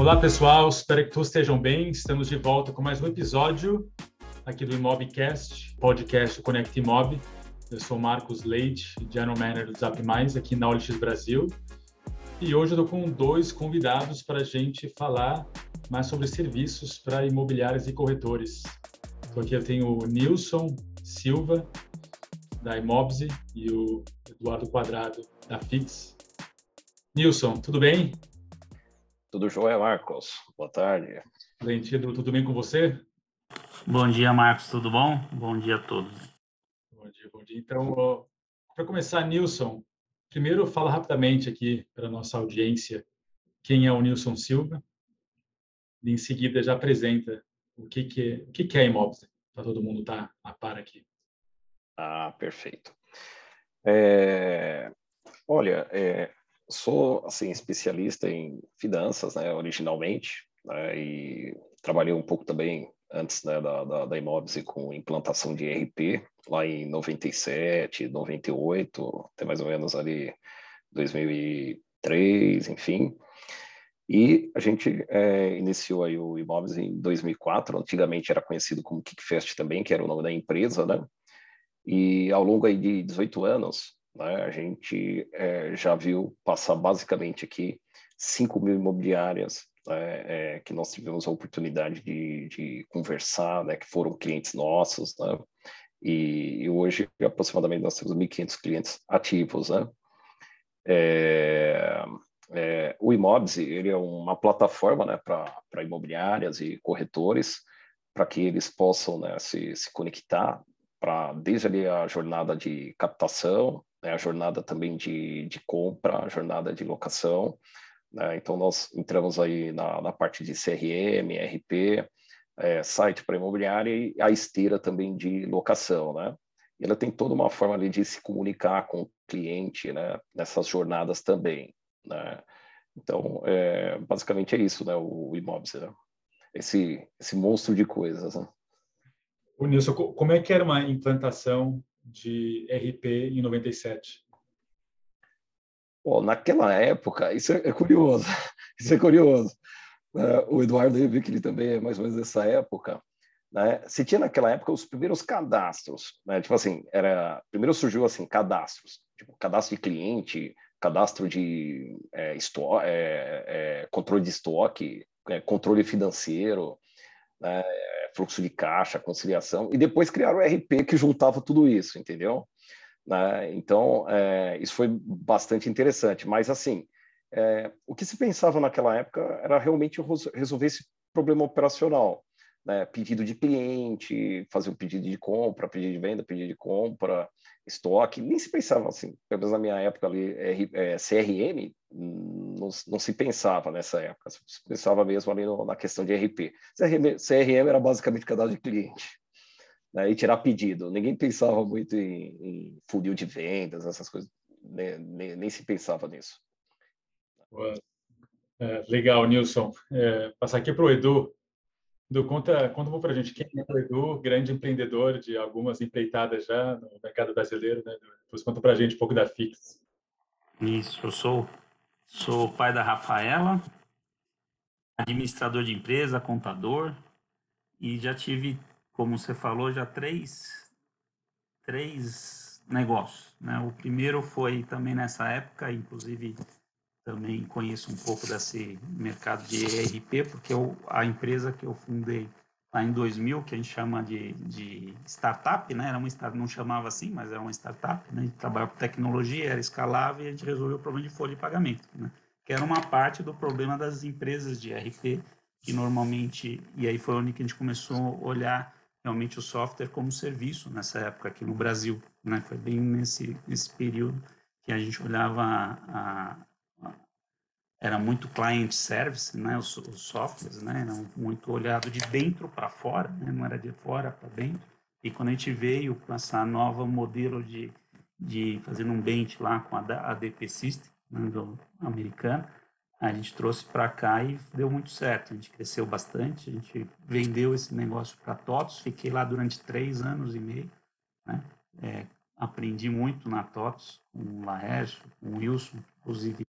Olá, pessoal. Espero que todos estejam bem. Estamos de volta com mais um episódio aqui do Imobcast, podcast Connect Imob. Eu sou Marcos Leite, General Manager do Zap Mais, aqui na OLX Brasil. E hoje eu estou com dois convidados para a gente falar mais sobre serviços para imobiliários e corretores. Então aqui eu tenho o Nilson Silva, da Imobse, e o Eduardo Quadrado, da Fix. Nilson, tudo bem? Tudo jóia, Marcos. Boa tarde. Lentido, tudo bem com você? Bom dia, Marcos. Tudo bom? Bom dia a todos. Bom dia, bom dia. Então, para começar, Nilson, primeiro fala rapidamente aqui para a nossa audiência quem é o Nilson Silva. E em seguida já apresenta o que, que, é, o que, que é Imóveis, para todo mundo estar tá a par aqui. Ah, perfeito. É, olha, é, sou assim especialista em finanças, né, originalmente, né, e trabalhei um pouco também antes né, da, da, da Imóveis com implantação de ERP, lá em 97, 98, até mais ou menos ali 2003, enfim. E a gente é, iniciou aí o Imóveis em 2004, antigamente era conhecido como Kickfest também, que era o nome da empresa, né? E ao longo aí de 18 anos, né, a gente é, já viu passar basicamente aqui 5 mil imobiliárias né, é, que nós tivemos a oportunidade de, de conversar, né, que foram clientes nossos, né, e, e, hoje aproximadamente nós temos 1.500 clientes ativos, né. É, é, o Imobs ele é uma plataforma né, para imobiliárias e corretores, para que eles possam né, se, se conectar para desde ali a jornada de captação, né, a jornada também de, de compra, a jornada de locação. Né? Então, nós entramos aí na, na parte de CRM, RP, é, site para imobiliária e a esteira também de locação, né? Ela tem toda uma forma ali de se comunicar com o cliente, né? Nessas jornadas também, né? Então, é, basicamente é isso, né? O, o Imóveis, né? Esse, esse monstro de coisas, né? Nilson, como é que era uma implantação de RP em 97? Bom, naquela época, isso é curioso, isso é curioso. Uh, o Eduardo, que ele também é mais ou menos dessa época. Né? Se tinha naquela época os primeiros cadastros, né? tipo assim, era primeiro surgiu assim cadastros, tipo cadastro de cliente, cadastro de é, esto é, é, controle de estoque, é, controle financeiro, né? Fluxo de caixa, conciliação, e depois criaram o RP que juntava tudo isso, entendeu? Né? Então, é, isso foi bastante interessante. Mas, assim, é, o que se pensava naquela época era realmente resolver esse problema operacional. Né? Pedido de cliente, fazer um pedido de compra, pedido de venda, pedido de compra, estoque. Nem se pensava assim, pelo menos na minha época ali, é, CRM, não, não, se pensava nessa época. Se pensava mesmo ali no, na questão de RP. CRM, CRM era basicamente cadastro de cliente né, e tirar pedido. Ninguém pensava muito em, em funil de vendas, essas coisas, nem, nem, nem se pensava nisso. É, legal, Nilson. É, passar aqui para o Edu. Edu, conta, conta um para a gente quem é o Edu, grande empreendedor de algumas empreitadas já no mercado brasileiro. Né? Depois conta para a gente um pouco da Fix. Isso, eu sou, sou pai da Rafaela, administrador de empresa, contador, e já tive como você falou, já três, três negócios. Né? O primeiro foi também nessa época, inclusive também conheço um pouco desse mercado de ERP, porque eu, a empresa que eu fundei lá em 2000, que a gente chama de, de startup, né? Era uma não chamava assim, mas era uma startup, né? A gente trabalhava com tecnologia, era escalável e a gente resolveu o problema de folha de pagamento, né? Que era uma parte do problema das empresas de ERP, que normalmente, e aí foi onde que a gente começou a olhar realmente o software como serviço nessa época aqui no Brasil, né? Foi bem nesse, nesse período que a gente olhava a, era muito client service, né? Os, os softwares, né? Eram muito olhado de dentro para fora, né? Não era de fora para dentro. E quando a gente veio com essa nova modelo de, de fazendo um bench lá com a ADP System, né? do americano, a gente trouxe para cá e deu muito certo. A gente cresceu bastante, a gente vendeu esse negócio para TOTOS, fiquei lá durante três anos e meio. Né? É, aprendi muito na TOTOS, com o Laércio, com o Wilson, inclusive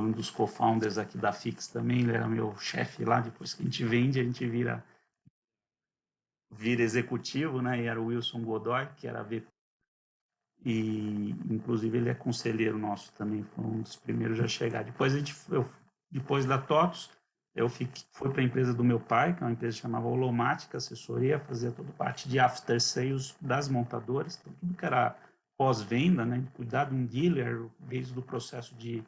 foi um dos co-founders aqui da Fix também, ele era meu chefe lá, depois que a gente vende, a gente vira vira executivo, né? E era o Wilson Godoy, que era VP. E, inclusive, ele é conselheiro nosso também, foi um dos primeiros a chegar. Depois, a gente, eu, depois da TOTOS, eu fiquei, fui para a empresa do meu pai, que é uma empresa que chamava Holomática Assessoria, fazia toda parte de after sales das montadoras, então, tudo que era pós-venda, né? Cuidar de um dealer, desde o processo de,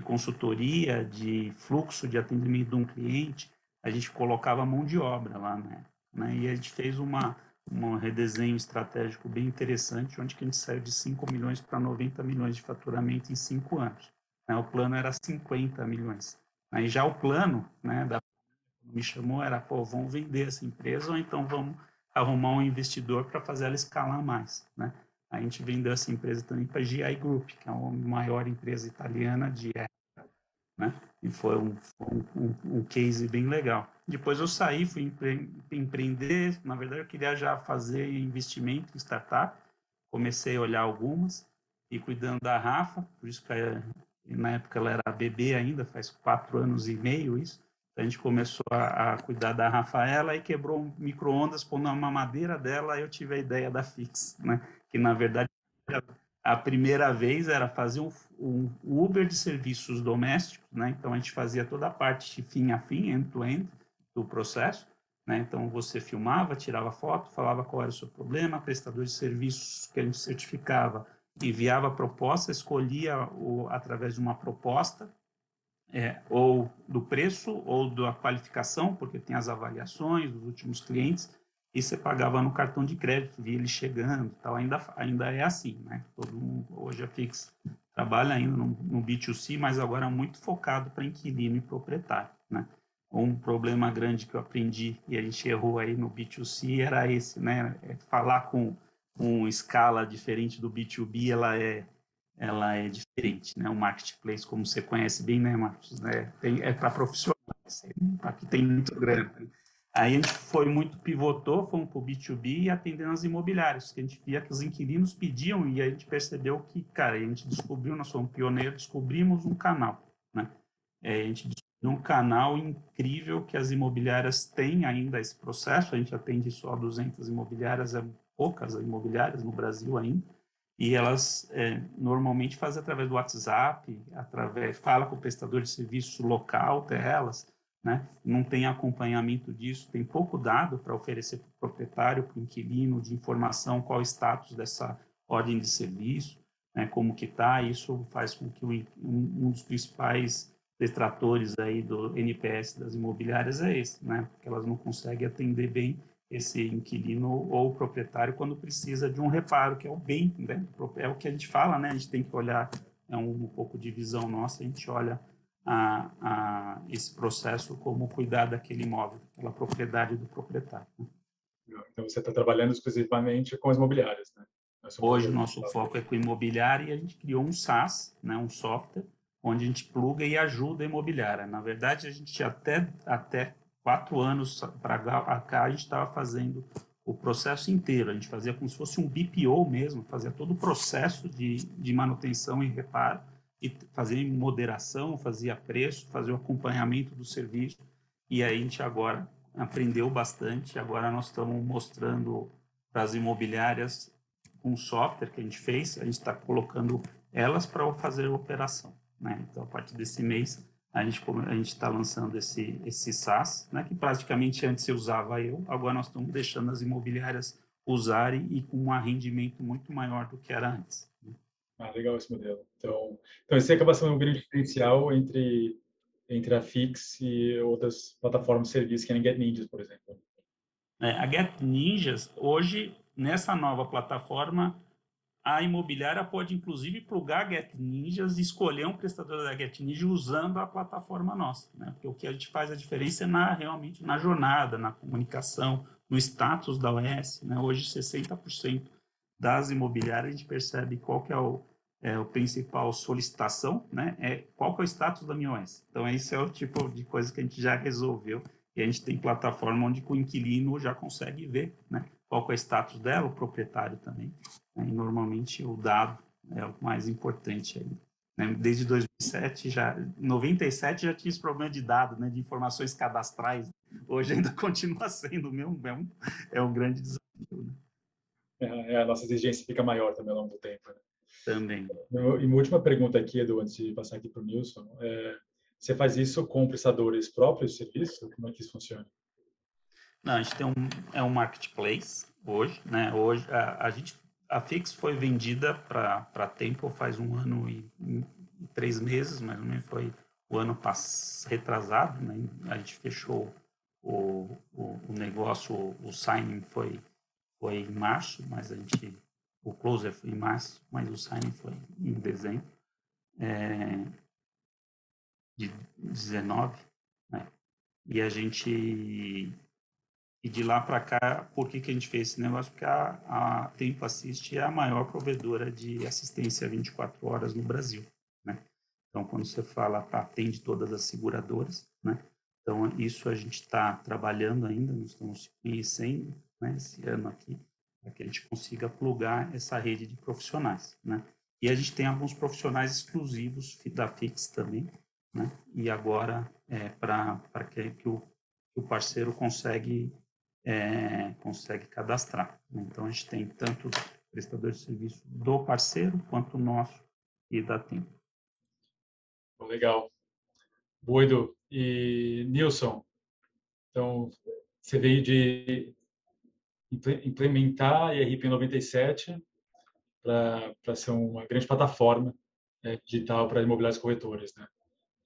de consultoria, de fluxo de atendimento de um cliente, a gente colocava mão de obra lá, né? né? E a gente fez uma, um redesenho estratégico bem interessante, onde a gente saiu de 5 milhões para 90 milhões de faturamento em 5 anos. Né? O plano era 50 milhões. Aí já o plano, né, da me chamou era, pô, vamos vender essa empresa ou então vamos arrumar um investidor para fazer ela escalar mais, né? A gente vendeu essa empresa também para a GI Group, que é a maior empresa italiana de né? E foi um, um, um, case bem legal. Depois eu saí, fui empre empreender. Na verdade, eu queria já fazer investimento em startup. Comecei a olhar algumas e cuidando da Rafa, por isso que na época ela era bebê ainda, faz quatro anos e meio isso. A gente começou a, a cuidar da Rafaela e quebrou um micro-ondas pondo uma mamadeira dela. Eu tive a ideia da Fix, né? Que na verdade a primeira vez era fazer um, um, Uber de serviços domésticos, né? Então a gente fazia toda a parte de fim a fim, end-to-end -end, do processo, né? Então você filmava, tirava foto, falava qual era o seu problema, prestador de serviços que a gente certificava, enviava a proposta, escolhia o, através de uma proposta, é, ou do preço ou da qualificação, porque tem as avaliações dos últimos clientes, e você pagava no cartão de crédito, via ele chegando, tal. Ainda, ainda é assim, né? Todo mundo, hoje a Fix trabalha ainda no, no B2C, mas agora muito focado para inquilino e proprietário, né? Um problema grande que eu aprendi e a gente errou aí no B2C era esse, né? É falar com uma escala diferente do B2B, ela é ela é diferente, né? O marketplace, como você conhece bem, né, Marcos, né? Tem, é para profissionais, aqui tem muito grande. Aí a gente foi muito pivotou, fomos para o B2B e atendendo as imobiliárias, que a gente via que os inquilinos pediam e a gente percebeu que, cara, a gente descobriu, nós somos pioneiros, descobrimos um canal, né? É, a gente descobriu um canal incrível que as imobiliárias têm ainda esse processo, a gente atende só 200 imobiliárias, é poucas imobiliárias no Brasil ainda, e elas é, normalmente fazem através do WhatsApp, através, fala com o prestador de serviço local delas, né? não tem acompanhamento disso, tem pouco dado para oferecer para o proprietário, para o inquilino, de informação qual o status dessa ordem de serviço, né? como que está, isso faz com que um, um dos principais detratores aí do NPS das imobiliárias é esse, né? porque elas não conseguem atender bem esse inquilino ou proprietário quando precisa de um reparo, que é o bem, né? é o que a gente fala, né? a gente tem que olhar, é um, um pouco de visão nossa, a gente olha a, a esse processo como cuidar daquele imóvel, daquela propriedade do proprietário. Né? Então você está trabalhando exclusivamente com as imobiliárias, né? Hoje o nosso foco é com imobiliária e a gente criou um SaaS, né, um software, onde a gente pluga e ajuda a imobiliária. Na verdade, a gente até, até quatro anos para cá, a gente estava fazendo o processo inteiro. A gente fazia como se fosse um BPO mesmo, fazia todo o processo de, de manutenção e reparo e fazia moderação, fazia preço, fazia o acompanhamento do serviço. E aí a gente agora aprendeu bastante. Agora nós estamos mostrando para as imobiliárias um software que a gente fez. A gente está colocando elas para fazer a operação. Né? Então, a partir desse mês, a gente a está lançando esse esse SaaS, né? que praticamente antes eu usava eu. Agora nós estamos deixando as imobiliárias usarem e com um rendimento muito maior do que era antes. Ah, legal esse modelo. Então, então esse acaba sendo um grande diferencial entre entre a Fix e outras plataformas de serviço, que é a Get Ninjas, por exemplo. É, a Get Ninjas, hoje, nessa nova plataforma, a imobiliária pode, inclusive, plugar a Get Ninjas e escolher um prestador da Get Ninja usando a plataforma nossa. Né? Porque o que a gente faz a diferença é na, realmente na jornada, na comunicação, no status da OS. Né? Hoje, 60% das imobiliárias, a gente percebe qual que é o, é, o principal solicitação, né? É qual que é o status da minha OS. Então, esse é o tipo de coisa que a gente já resolveu e a gente tem plataforma onde o inquilino já consegue ver, né? Qual que é o status dela, o proprietário também. Né? E normalmente o dado é o mais importante aí. Né? Desde 2007, já, 97 já tinha esse problema de dados, né? de informações cadastrais. Hoje ainda continua sendo mesmo, é um, é um grande desafio. Né? É, a nossa exigência fica maior também ao longo do tempo. Né? Também. E uma última pergunta aqui, Edu, antes de passar aqui para o Nilson. É, você faz isso com prestadores próprios de serviço? Como é que isso funciona? Não, a gente tem um, é um marketplace hoje, né? Hoje a, a gente a Fix foi vendida para Tempo faz um ano e, três meses, mais ou menos foi o ano passado, retrasado, né? A gente fechou o, o, o negócio, o, o signing foi foi em março, mas a gente o closer foi em março, mas o signing foi em dezembro é, de 19, né? E a gente e de lá para cá, por que, que a gente fez esse negócio? Porque a, a Tempo Assist é a maior provedora de assistência 24 horas no Brasil, né? Então, quando você fala, atende todas as seguradoras, né? Então, isso a gente está trabalhando ainda, nós estamos se conhecendo, né, esse ano aqui, para que a gente consiga plugar essa rede de profissionais, né? E a gente tem alguns profissionais exclusivos da Fix também, né? E agora, é, para que, que, o, que o parceiro consegue é, consegue cadastrar. Né? Então, a gente tem tanto os prestadores de serviço do parceiro quanto nosso e da Tempo. Legal. Boido. E Nilson, então, você veio de implementar a IRP 97 para ser uma grande plataforma é, digital para imobiliários corretores, né?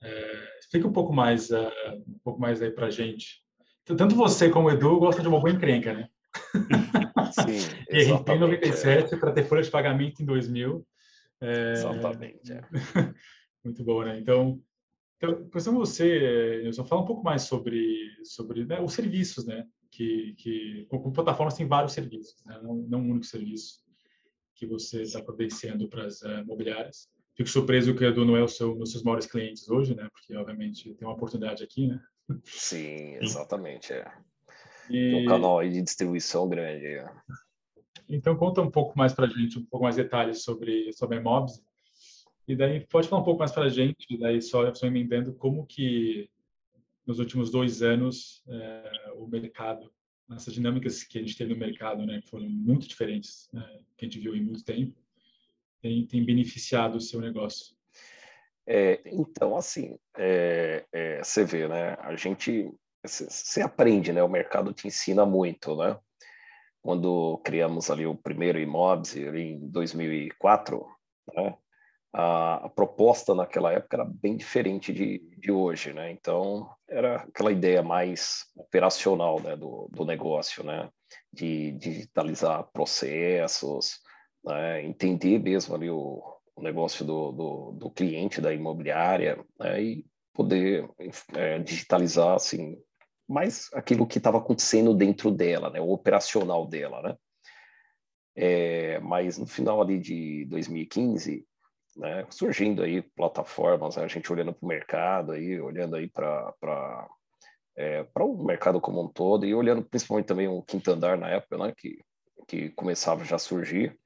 É, explica um pouco mais, uh, um pouco mais aí para a gente tanto você como o Edu gostam de uma boa encrenca, né? Sim, RP em 97 é. para ter folha de pagamento em 2000. É... Exatamente. É. Muito bom, né? Então, então pensando você, Nilson, fala um pouco mais sobre, sobre né, os serviços, né? Que, que com, com plataformas tem vários serviços, né? não, não um único serviço que você está providenciando para as uh, imobiliárias. Fico surpreso que o Edu não é o seu, um dos seus maiores clientes hoje, né? Porque, obviamente, tem uma oportunidade aqui, né? Sim, exatamente. É. E... Um canal aí de distribuição grande. É. Então, conta um pouco mais para a gente, um pouco mais detalhes sobre, sobre a Mobs. E daí, pode falar um pouco mais para a gente, daí só, só emendando como que nos últimos dois anos é, o mercado, essas dinâmicas que a gente teve no mercado, né, foram muito diferentes, né, que a gente viu em muito tempo, tem, tem beneficiado o seu negócio. É, então, assim, é, é, você vê, né? A gente, você aprende, né? O mercado te ensina muito, né? Quando criamos ali o primeiro ali em 2004, né? A, a, proposta naquela época era bem diferente de, de hoje, né? Então, era aquela ideia mais operacional, né? Do, do negócio, né? De digitalizar processos, né? entender mesmo ali o, o negócio do, do, do cliente da imobiliária né, e poder é, digitalizar assim mais aquilo que estava acontecendo dentro dela, né, o operacional dela, né? É, mas no final ali de 2015, né, surgindo aí plataformas, né, a gente olhando para o mercado aí, olhando aí para é, para o mercado como um todo e olhando principalmente também o quinto andar na época, né, que que começava já a surgir.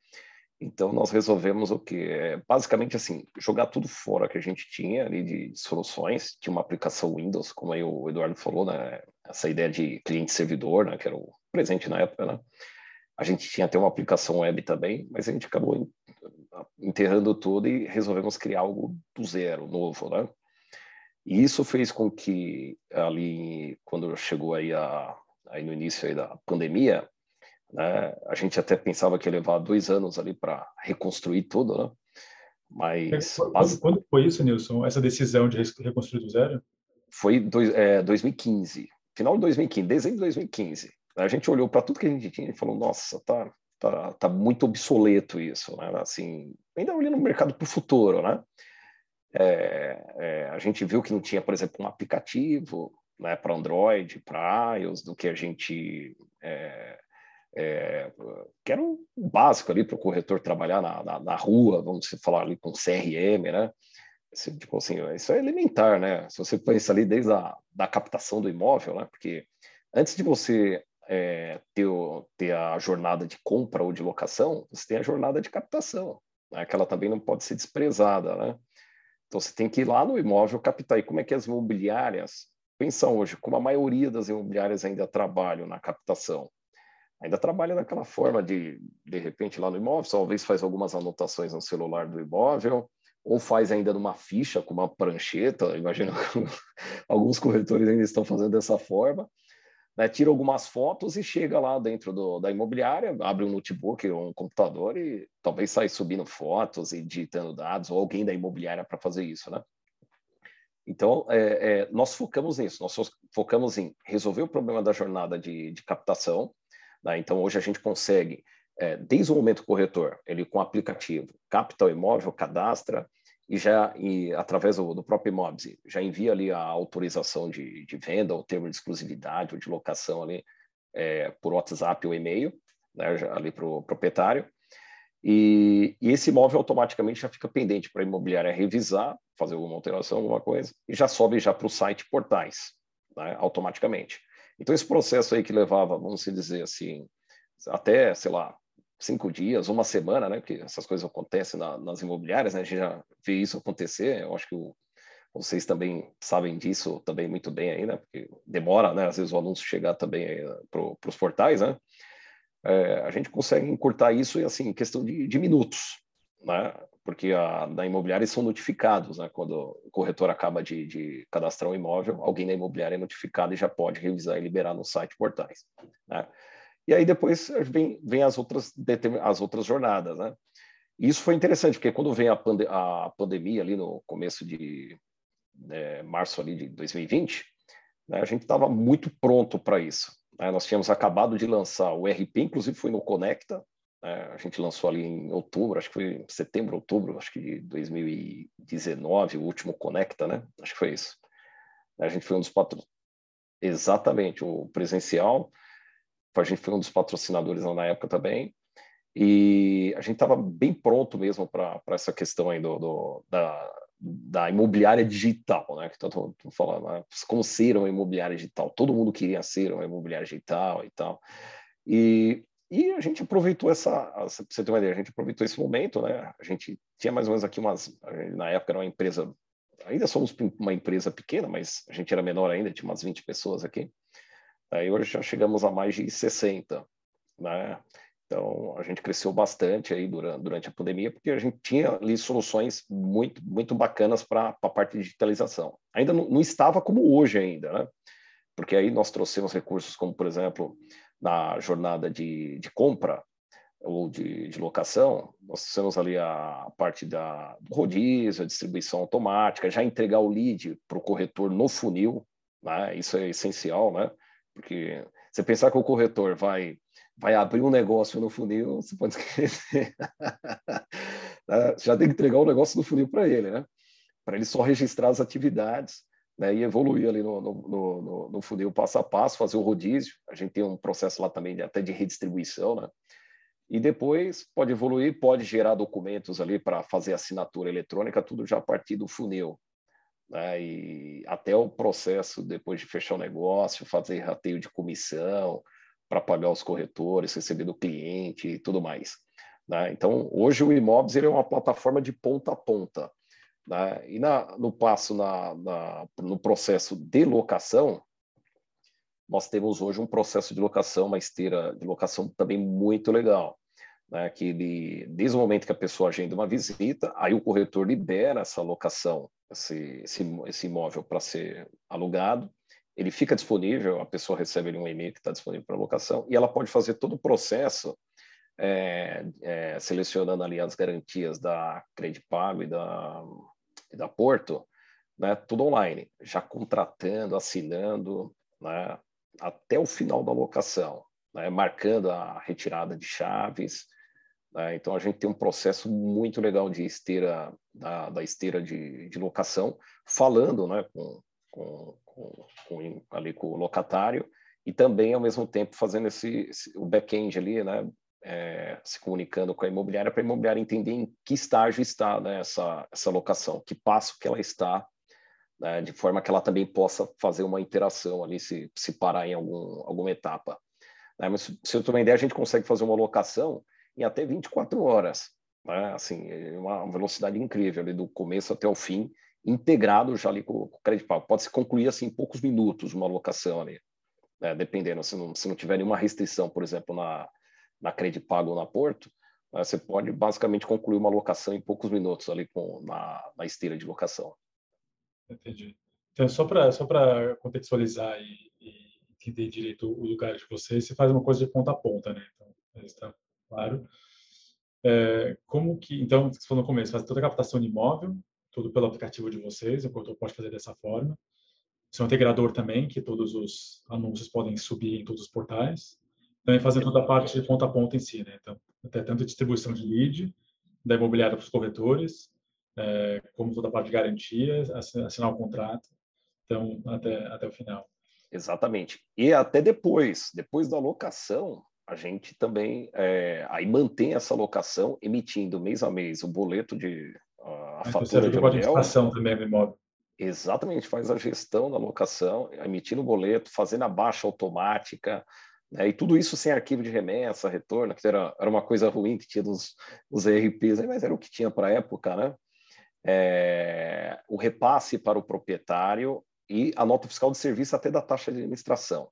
Então, nós resolvemos o quê? É, basicamente, assim, jogar tudo fora que a gente tinha ali de soluções. Tinha uma aplicação Windows, como aí o Eduardo falou, né? Essa ideia de cliente-servidor, né? Que era o presente na época, né? A gente tinha até uma aplicação web também, mas a gente acabou enterrando tudo e resolvemos criar algo do zero, novo, né? E isso fez com que ali, quando chegou aí, a, aí no início aí da pandemia, né? A gente até pensava que ia levar dois anos ali para reconstruir tudo, né? Mas quando, quando, foi isso, Nilson? Essa decisão de reconstruir do zero? Foi dois, é, 2015, final de 2015, dezembro de 2015. A gente olhou para tudo que a gente tinha e falou: Nossa, tá, tá, tá muito obsoleto isso, né? Assim, ainda olhando o mercado para o futuro, né? É, é, a gente viu que não tinha, por exemplo, um aplicativo né, para Android, para iOS, do que a gente é, é, que era o básico ali para o corretor trabalhar na, na, na, rua, vamos falar ali com CRM, né? Tipo assim, isso é elementar, né? Se você pensa ali desde a da captação do imóvel, né? Porque antes de você é, ter, ter a jornada de compra ou de locação, você tem a jornada de captação, né? que ela também não pode ser desprezada, né? Então você tem que ir lá no imóvel captar. E como é que as imobiliárias pensam hoje? Como a maioria das imobiliárias ainda trabalham na captação? Ainda trabalha daquela forma de, de repente, lá no imóvel, talvez faz algumas anotações no celular do imóvel, ou faz ainda numa ficha com uma prancheta, imagina alguns corretores ainda estão fazendo dessa forma, né, tira algumas fotos e chega lá dentro do, da imobiliária, abre um notebook ou um computador e talvez sai subindo fotos e digitando dados, ou alguém da imobiliária para fazer isso, né? Então, é, é, nós focamos nisso, nós focamos em resolver o problema da jornada de, de captação, né? então hoje a gente consegue, é, desde o momento corretor, ele com o aplicativo, capta o imóvel, cadastra, e já e através do, do próprio Imóveis já envia ali a autorização de, de venda, o termo de exclusividade ou de locação ali é, por WhatsApp ou e-mail, né, ali para o proprietário. E, e, esse imóvel automaticamente já fica pendente para a imobiliária revisar, fazer alguma alteração, alguma coisa, e já sobe já para o site portais, né, automaticamente. Então esse processo aí que levava, vamos dizer assim, até, sei lá, cinco dias, uma semana, né? Porque essas coisas acontecem na, nas imobiliárias, né? A gente já vê isso acontecer. Eu acho que o, vocês também sabem disso também muito bem aí, né? Porque demora, né? Às vezes o anúncio chegar também para os portais, né? É, a gente consegue encurtar isso em assim, questão de, de minutos, né? Porque a, na imobiliária são notificados, né? Quando o corretor acaba de, de cadastrar um imóvel, alguém da imobiliária é notificado e já pode revisar e liberar no site portais, né? E aí depois vem, vem as, outras, as outras jornadas, né? Isso foi interessante, porque quando vem a, pande a pandemia ali no começo de né, março ali de 2020, né, a gente estava muito pronto para isso. Né? Nós tínhamos acabado de lançar o RP, inclusive foi no Conecta, né? a gente lançou ali em outubro, acho que foi setembro, outubro, acho que de 2019, o último Conecta, né? Acho que foi isso. A gente foi um dos patro... Exatamente, o presencial, a gente foi um dos patrocinadores na época também. E a gente estava bem pronto mesmo para essa questão aí do, do, da, da imobiliária digital, né? Que estou falando, né? como ser uma imobiliária digital. Todo mundo queria ser uma imobiliária digital e tal. E, e a gente aproveitou essa, você ter uma ideia, a gente aproveitou esse momento, né? A gente tinha mais ou menos aqui umas, na época era uma empresa, ainda somos uma empresa pequena, mas a gente era menor ainda, tinha umas 20 pessoas aqui. Aí hoje já chegamos a mais de 60, né? Então, a gente cresceu bastante aí durante, durante a pandemia, porque a gente tinha ali soluções muito, muito bacanas para a parte de digitalização. Ainda não, não, estava como hoje ainda, né? Porque aí nós trouxemos recursos como, por exemplo, na jornada de, de compra ou de, de locação, nós trouxemos ali a parte da, rodízio, a distribuição automática, já entregar o lead para o corretor no funil, né? Isso é essencial, né? Porque você pensar que o corretor vai, vai abrir um negócio no funil, você pode esquecer. Né? Já tem que entregar o um negócio no funil para ele, né? Para ele só registrar as atividades né? e evoluir ali no, no, no, no, funil passo a passo, fazer o rodízio. A gente tem um processo lá também de, até de redistribuição, né? E depois pode evoluir, pode gerar documentos ali para fazer assinatura eletrônica, tudo já a partir do funil né? e até o processo depois de fechar o negócio, fazer rateio de comissão para pagar os corretores, receber do cliente e tudo mais. Né? Então, hoje o Imóveis é uma plataforma de ponta a ponta. Né? E na, no passo na, na, no processo de locação, nós temos hoje um processo de locação, uma esteira de locação também muito legal. Né, que ele, desde o momento que a pessoa agenda uma visita, aí o corretor libera essa locação esse, esse, esse imóvel para ser alugado, ele fica disponível, a pessoa recebe um e-mail que está disponível para locação, e ela pode fazer todo o processo é, é, selecionando ali as garantias da Credipago e da, e da Porto, né, tudo online, já contratando, assinando, né, até o final da locação, né, marcando a retirada de chaves, né? Então, a gente tem um processo muito legal de esteira, da, da esteira de, de, locação, falando né, com, com, com, com, ali com o locatário e também, ao mesmo tempo, fazendo esse, esse o back-end ali, né, é, se comunicando com a imobiliária para a imobiliária entender em que estágio está né, essa, essa locação, que passo que ela está, né, de forma que ela também possa fazer uma interação ali, se, se parar em algum, alguma etapa. Né? Mas, se eu uma ideia, a gente consegue fazer uma locação em até 24 horas. né? Assim, é uma velocidade incrível ali do começo até o fim, integrado já ali com, o crédito pago. Pode se concluir assim em poucos minutos uma locação ali, né? dependendo. Se não, se não tiver nenhuma restrição, por exemplo, na, na crédito pago ou na Porto, né? você pode basicamente concluir uma locação em poucos minutos ali com, na, na esteira de locação. Entendi. Então, só para só contextualizar e, e, entender direito o lugar de vocês, você faz uma coisa de ponta a ponta, né? Então, está claro. É, como que, então, você falou no começo, faz toda a captação de imóvel, tudo pelo aplicativo de vocês, o corretor pode fazer dessa forma. Um integrador também, que todos os anúncios podem subir em todos os portais. Também fazer toda a parte de ponta a ponta em si, né? Então, até tanto distribuição de lead, da imobiliária para os corretores, é, como toda a parte de garantia, assinar o contrato, então, até, até o final. Exatamente. E até depois, depois da locação, a gente também é, aí mantém essa locação emitindo mês a mês o boleto de a, a fatura de aluguel. também do imóvel. Exatamente, faz a gestão da locação, emitindo o boleto, fazendo a baixa automática, né, e tudo isso sem arquivo de remessa, retorno, que era, era uma coisa ruim que tinha dos, dos ERPs, mas era o que tinha para a época, né? É, o repasse para o proprietário e a nota fiscal de serviço até da taxa de administração.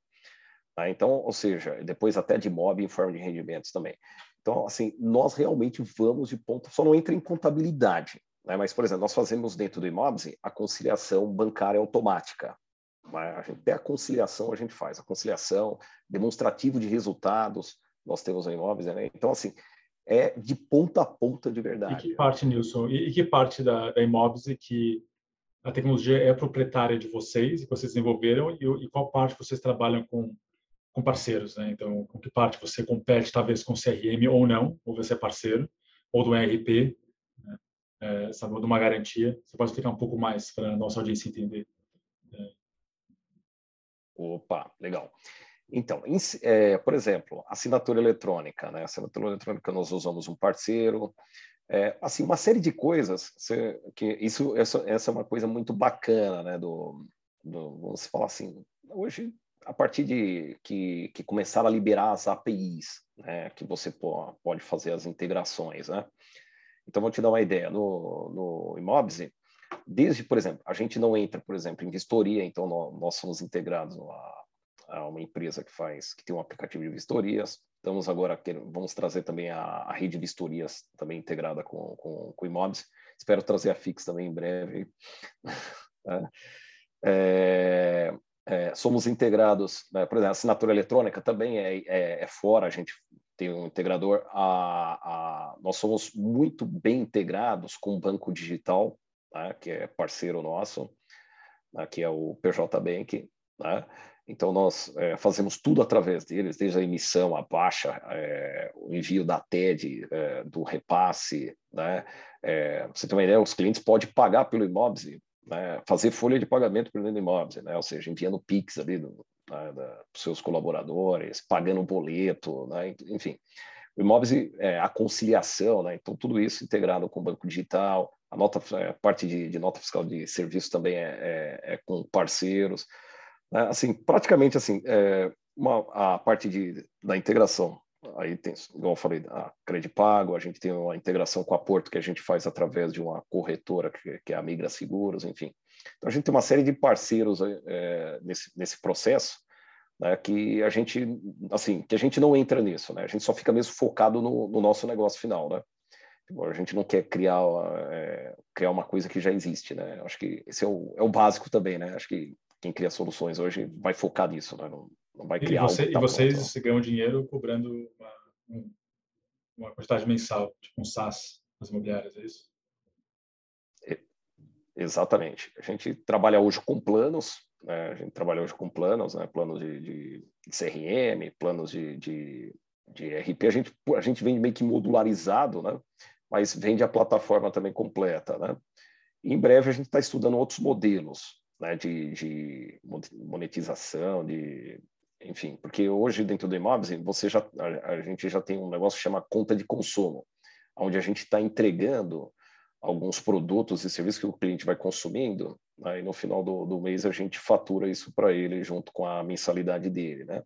Tá? Então, ou seja, depois até de MOB em forma de rendimentos também. Então, assim, nós realmente vamos de ponta, só não entra em contabilidade, né? mas, por exemplo, nós fazemos dentro do Imobs a conciliação bancária automática. Né? Gente, até a conciliação a gente faz, a conciliação, demonstrativo de resultados, nós temos o Imobs, né? Então, assim, é de ponta a ponta de verdade. E que parte, Nilson, e, e que parte da, da Imobs que a tecnologia é proprietária de vocês, que vocês desenvolveram, e, e qual parte vocês trabalham com com parceiros, né? Então, com que parte você compete, talvez com CRM ou não, ou você é parceiro, ou do ERP, né? é, sabe, ou de uma garantia. Você pode explicar um pouco mais para a nossa audiência entender. É. Opa, legal. Então, em, é, por exemplo, assinatura eletrônica, né? Assinatura eletrônica nós usamos um parceiro, é, assim, uma série de coisas que isso essa, essa é uma coisa muito bacana, né? Do, do vamos falar assim, hoje a partir de que, que começaram a liberar as APIs, né, que você pode fazer as integrações, né? Então, vou te dar uma ideia. No, no Imobse, desde, por exemplo, a gente não entra, por exemplo, em vistoria, então nós, nós somos integrados a, a, uma empresa que faz, que tem um aplicativo de vistorias. Estamos agora, vamos trazer também a, a rede de vistorias também integrada com, com, com o Imobse. Espero trazer a Fix também em breve. é, é, somos integrados, né, por exemplo, a assinatura eletrônica também é, é, é fora, a gente tem um integrador, a, a, nós somos muito bem integrados com o Banco Digital, né, que é parceiro nosso, né, que é o PJ Bank, né? Então, nós é, fazemos tudo através deles, desde a emissão, a baixa, é, o envio da TED, é, do repasse. Né? É, você tem uma ideia, os clientes podem pagar pelo imóvel né, fazer folha de pagamento para o imóveis, né, ou seja, enviando PIX ali do, né, da, dos seus colaboradores, pagando boleto, né, enfim. O imóveis é a conciliação, né, então tudo isso integrado com o banco digital, a nota, a parte de, de nota fiscal de serviço também é, é, é com parceiros, né, assim, praticamente assim, é uma, a parte de, da integração Aí tem, igual eu falei, a Credipago, a gente tem uma integração com a Porto que a gente faz através de uma corretora que, que é a Migra Seguros, enfim. Então a gente tem uma série de parceiros é, nesse, nesse processo né, que a gente, assim, que a gente não entra nisso, né? A gente só fica mesmo focado no, no nosso negócio final, né? Tipo, a gente não quer criar, é, criar uma coisa que já existe, né? Acho que esse é o, é o básico também, né? Acho que quem cria soluções hoje vai focar nisso, né? Não, não vai criar e, você, tá e vocês ganham dinheiro cobrando uma, uma quantidade mensal, tipo um SaaS nas imobiliárias, é isso? Exatamente. A gente trabalha hoje com planos, né? a gente trabalha hoje com planos, né? planos de, de, CRM, planos de, de, de RP. A gente, a gente vende meio que modularizado, né? mas vende a plataforma também completa. Né? Em breve a gente está estudando outros modelos né? de, de monetização, de enfim, porque hoje dentro do imóvel você já a, a gente já tem um negócio que chama conta de consumo, onde a gente está entregando alguns produtos e serviços que o cliente vai consumindo, aí né, no final do, do mês a gente fatura isso para ele junto com a mensalidade dele, né?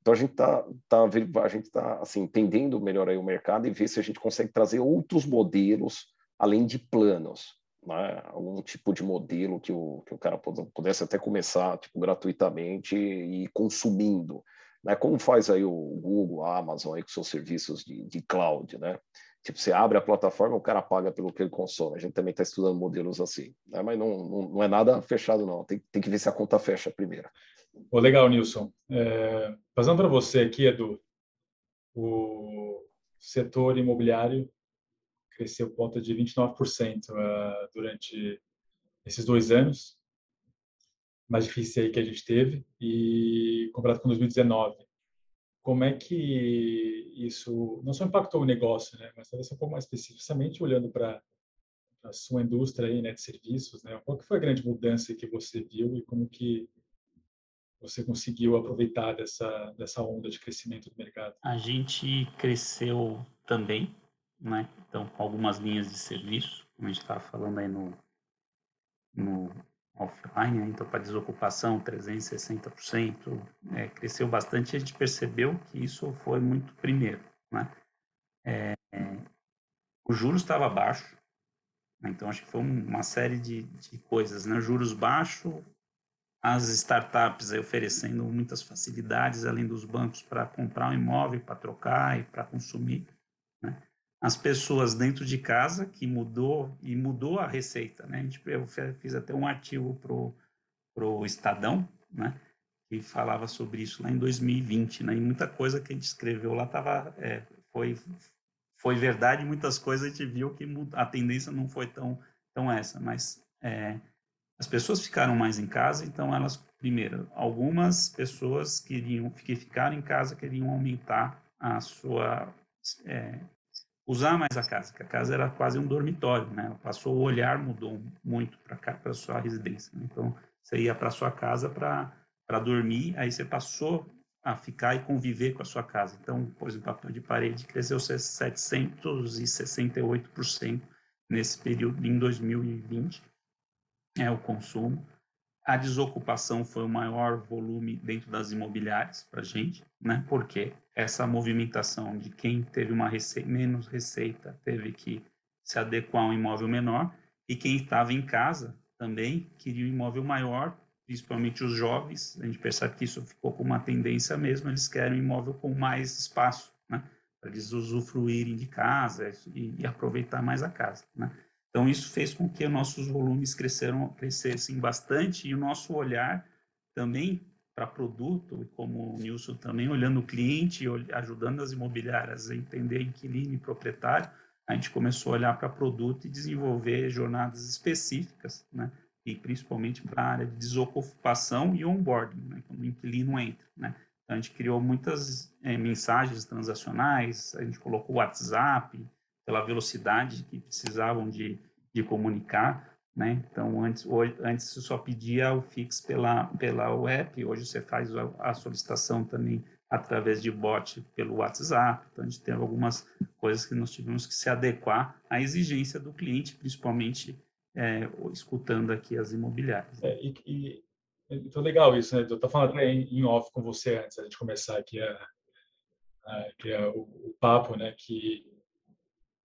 Então a gente está tá, a gente tá assim entendendo melhor aí o mercado e ver se a gente consegue trazer outros modelos além de planos, né? Algum tipo de modelo que o que o cara pudesse até começar tipo gratuitamente e consumindo, né? Como faz aí o Google, a Amazon aí com seus serviços de, de cloud, né? Tipo, você abre a plataforma, o cara paga pelo que ele consome. A gente também está estudando modelos assim, né? mas não, não, não, é nada fechado, não. Tem, tem que ver se a conta fecha primeiro. Oh, legal, Nilson. É, passando para você aqui, Edu, o setor imobiliário cresceu ponta de 29% uh, durante esses dois anos, mais difícil aí que a gente teve, e comparado com 2019. Como é que isso não só impactou o negócio, né, mas talvez um pouco mais especificamente olhando para a sua indústria aí, né, de serviços, né? Qual que foi a grande mudança que você viu e como que você conseguiu aproveitar dessa, dessa onda de crescimento do mercado? A gente cresceu também, né? Então, algumas linhas de serviço, como a gente estava falando aí no, no offline, né? então para desocupação 360%, é, cresceu bastante e a gente percebeu que isso foi muito primeiro, né? É, o juros estava baixo, né? então acho que foi uma série de, de coisas, né? Juros baixo, as startups oferecendo muitas facilidades além dos bancos para comprar um imóvel, para trocar e para consumir. As pessoas dentro de casa que mudou e mudou a receita. Né? A gente, eu fiz até um artigo para o Estadão, né? que falava sobre isso lá em 2020. Né? E muita coisa que a gente escreveu lá tava, é, foi, foi verdade, muitas coisas a gente viu que a tendência não foi tão, tão essa, mas é, as pessoas ficaram mais em casa, então elas, primeiro, algumas pessoas queriam que ficaram em casa queriam aumentar a sua é, usar mais a casa, que a casa era quase um dormitório, né? Passou o olhar mudou muito para para sua residência. Né? Então você ia para sua casa para para dormir, aí você passou a ficar e conviver com a sua casa. Então, por exemplo, papel de parede cresceu 768% nesse período em 2020 é o consumo. A desocupação foi o maior volume dentro das imobiliárias para a gente, né? Porque essa movimentação de quem teve uma menos receita teve que se adequar a um imóvel menor e quem estava em casa também queria um imóvel maior, principalmente os jovens. A gente percebe que isso ficou com uma tendência mesmo, eles querem um imóvel com mais espaço, né? Para eles usufruírem de casa e, e aproveitar mais a casa, né? Então, isso fez com que nossos volumes cresceram, crescessem bastante e o nosso olhar também para produto, como o Nilson também, olhando o cliente, ajudando as imobiliárias a entender inquilino e proprietário, a gente começou a olhar para produto e desenvolver jornadas específicas, né? e principalmente para a área de desocupação e onboarding, né? quando o inquilino entra. Né? Então, a gente criou muitas é, mensagens transacionais, a gente colocou WhatsApp, pela velocidade que precisavam de, de comunicar, né? Então, antes, hoje, antes você só pedia o Fix pela, pela web, hoje você faz a, a solicitação também através de bot pelo WhatsApp. Então, a gente tem algumas coisas que nós tivemos que se adequar à exigência do cliente, principalmente é, escutando aqui as imobiliárias. É, e, e, então, legal isso, né? Eu estava falando em off com você antes de começar aqui a, a, aqui a o, o, papo, né? Que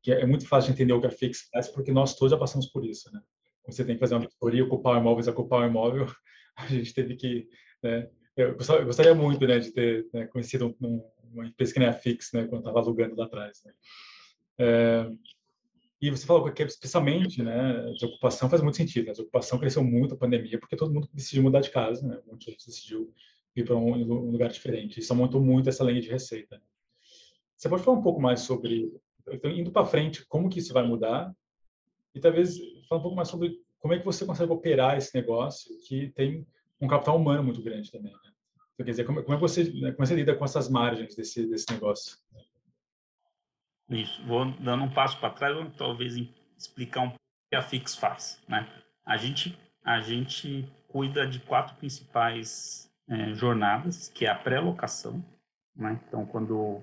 que é muito fácil de entender o que a Fix faz, porque nós todos já passamos por isso, né? Você tem que fazer uma vistoria, ocupar o imóvel, desocupar o imóvel, a gente teve que, né? Eu gostaria muito, né, de ter né, conhecido um, uma empresa que nem a Fix, né, quando estava alugando lá atrás, né? É, e você falou que especialmente, né, desocupação faz muito sentido. Né? Desocupação cresceu muito a pandemia porque todo mundo decidiu mudar de casa, né? Muita gente decidiu ir para um, um, lugar diferente. Isso aumentou muito essa linha de receita. Você pode falar um pouco mais sobre então, indo para frente, como que isso vai mudar? E talvez falar um pouco mais sobre como é que você consegue operar esse negócio que tem um capital humano muito grande também. Né? Então, quer dizer, como, como é que você, né, como você lida com essas margens desse, desse negócio? Isso. Vou dando um passo para trás, vou talvez explicar um pouco o que a Fix faz. Né? A, gente, a gente cuida de quatro principais é, jornadas, que é a pré-locação. Né? Então, quando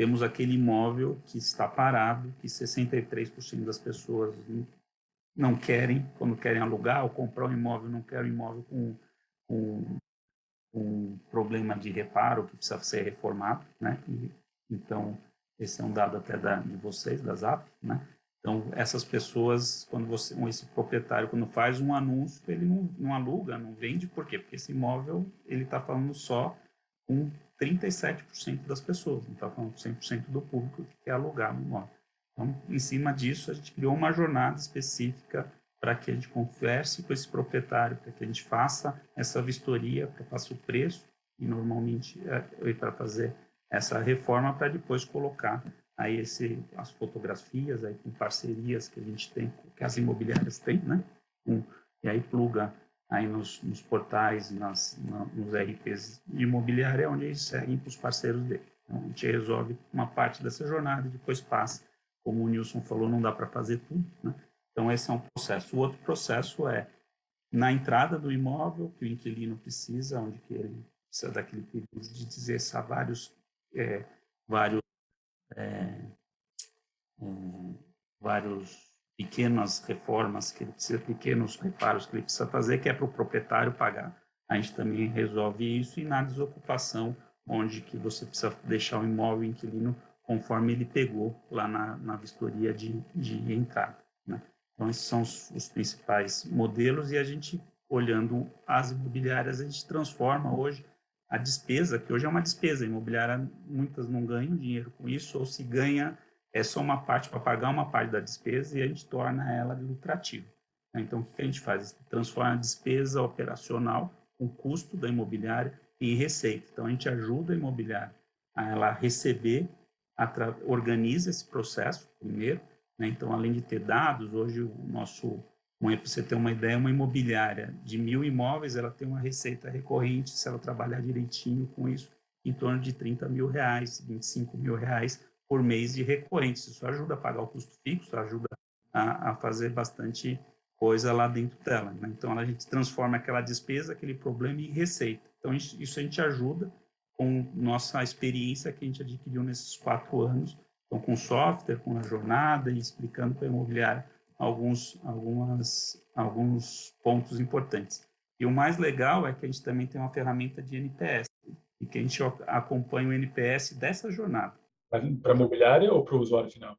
temos aquele imóvel que está parado, que 63% das pessoas não querem, quando querem alugar ou comprar um imóvel, não querem um imóvel com, com um problema de reparo que precisa ser reformado, né? E, então, esse é um dado até da, de vocês, da ZAP, né? Então, essas pessoas, quando você, esse proprietário, quando faz um anúncio, ele não, não aluga, não vende, por quê? Porque esse imóvel, ele está falando só com 37% das pessoas, não está falando com 100% do público que quer alugar no imóvel. Então, em cima disso, a gente criou uma jornada específica para que a gente converse com esse proprietário, para que a gente faça essa vistoria, para faça o preço, e normalmente é, para fazer essa reforma para depois colocar aí esse, as fotografias aí com parcerias que a gente tem, que as imobiliárias têm, né? Um, e aí pluga aí nos, nos portais, nas, na, nos RPs de imobiliária, é onde eles seguem para os parceiros dele. Então, a gente resolve uma parte dessa jornada e depois passa. Como o Nilson falou, não dá para fazer tudo, né? Então, esse é um processo. O outro processo é na entrada do imóvel, que o inquilino precisa, onde que ele precisa daquele período de dizer vários, é, vários é, é, vários pequenas reformas que ele precisa, pequenos reparos que ele precisa fazer, que é para o proprietário pagar. A gente também resolve isso e na desocupação, onde que você precisa deixar o imóvel inquilino conforme ele pegou lá na, na vistoria de, de entrada. Né? Então, esses são os, os principais modelos e a gente, olhando as imobiliárias, a gente transforma hoje a despesa, que hoje é uma despesa imobiliária, muitas não ganham dinheiro com isso, ou se ganha, é só uma parte para pagar uma parte da despesa e a gente torna ela lucrativa. Então, o que a gente faz? Transforma a despesa operacional, o custo da imobiliária, em receita. Então, a gente ajuda a imobiliária a ela receber, a organiza esse processo primeiro. Né? Então, além de ter dados, hoje o nosso para você ter uma ideia, uma imobiliária de mil imóveis, ela tem uma receita recorrente, se ela trabalhar direitinho com isso, em torno de 30 mil reais, 25 mil reais por mês de recorrentes. Isso ajuda a pagar o custo fixo, ajuda a, a fazer bastante coisa lá dentro dela. Né? Então, a gente transforma aquela despesa, aquele problema em receita. Então, isso a gente ajuda com nossa experiência que a gente adquiriu nesses quatro anos, então, com software, com a jornada e explicando para a imobiliária alguns, algumas, alguns pontos importantes. E o mais legal é que a gente também tem uma ferramenta de NPS, e que a gente acompanha o NPS dessa jornada. Para a imobiliária ou para o usuário final?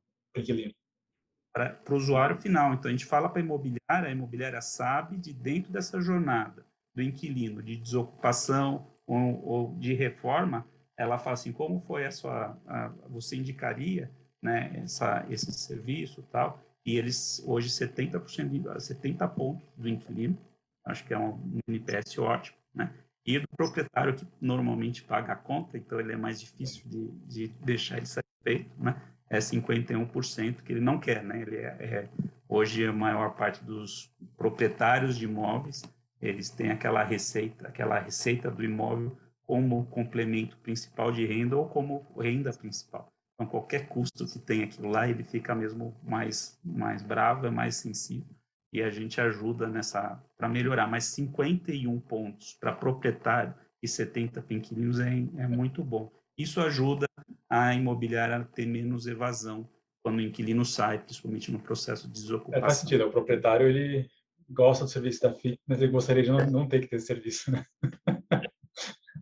Para o usuário final. Então, a gente fala para a imobiliária, a imobiliária sabe de dentro dessa jornada do inquilino, de desocupação ou, ou de reforma, ela fala assim, como foi a sua, a, você indicaria né, essa, esse serviço tal, e eles hoje 70%, 70 pontos do inquilino, acho que é um NPS ótimo, né? E do proprietário que normalmente paga a conta, então ele é mais difícil de, de deixar ele satisfeito, né? É 51% que ele não quer, né? Ele é, é, hoje a maior parte dos proprietários de imóveis, eles têm aquela receita, aquela receita do imóvel como complemento principal de renda ou como renda principal. Então, qualquer custo que tem aquilo lá, ele fica mesmo mais, mais bravo, é mais sensível. E a gente ajuda nessa para melhorar. Mas 51 pontos para proprietário e 70 para inquilinos é, é muito bom. Isso ajuda a imobiliária a ter menos evasão quando o inquilino sai, principalmente no processo de desocupação. É, faz sentido. O proprietário ele gosta do serviço da FIC, mas ele gostaria de não, não ter que ter esse serviço, né?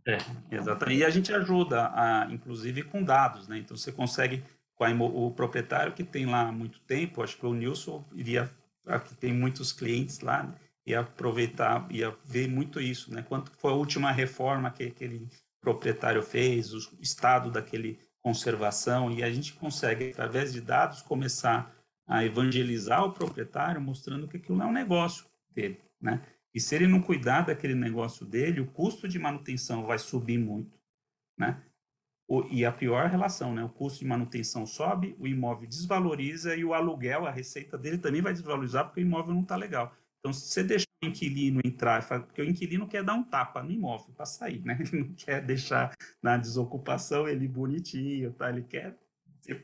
É, exatamente. E a gente ajuda, a, inclusive, com dados, né? Então, você consegue, com a, o proprietário que tem lá há muito tempo, acho que o Nilson iria, que tem muitos clientes lá, né? ia aproveitar, ia ver muito isso, né? Quanto foi a última reforma que aquele proprietário fez, o estado daquele conservação, e a gente consegue, através de dados, começar a evangelizar o proprietário, mostrando que aquilo é um negócio dele, né? E se ele não cuidar daquele negócio dele, o custo de manutenção vai subir muito, né? O, e a pior relação, né? O custo de manutenção sobe, o imóvel desvaloriza e o aluguel, a receita dele também vai desvalorizar porque o imóvel não está legal. Então, se você deixar o inquilino entrar, porque o inquilino quer dar um tapa no imóvel para sair, né? Ele não quer deixar na desocupação ele bonitinho, tá? Ele quer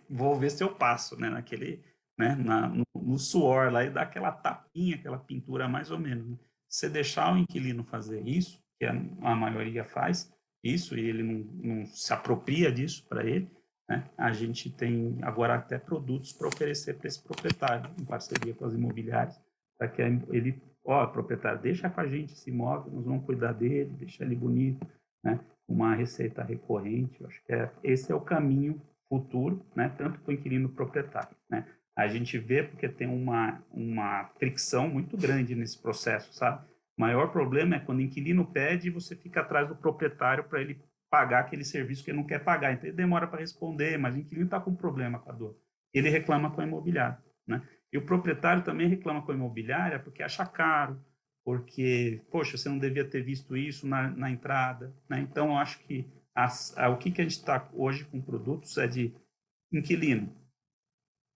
vou ver se eu passo, né? Naquele, né? Na, no, no suor lá e dar aquela tapinha, aquela pintura mais ou menos. Né? você deixar o inquilino fazer isso, que a, a maioria faz isso, e ele não, não se apropria disso para ele, né? a gente tem agora até produtos para oferecer para esse proprietário, em parceria com as imobiliárias, para que ele ó, proprietário, deixa com a gente esse imóvel, nós vamos cuidar dele, deixa ele bonito, né? Uma receita recorrente, eu acho que é, esse é o caminho futuro, né? Tanto para o inquilino proprietário, né? A gente vê porque tem uma, uma fricção muito grande nesse processo, sabe? O maior problema é quando o inquilino pede e você fica atrás do proprietário para ele pagar aquele serviço que ele não quer pagar. Então ele demora para responder, mas o inquilino está com problema com a dor. Ele reclama com a imobiliária, né? E o proprietário também reclama com a imobiliária porque acha caro, porque, poxa, você não devia ter visto isso na, na entrada. Né? Então, eu acho que as, a, o que, que a gente está hoje com produtos é de inquilino,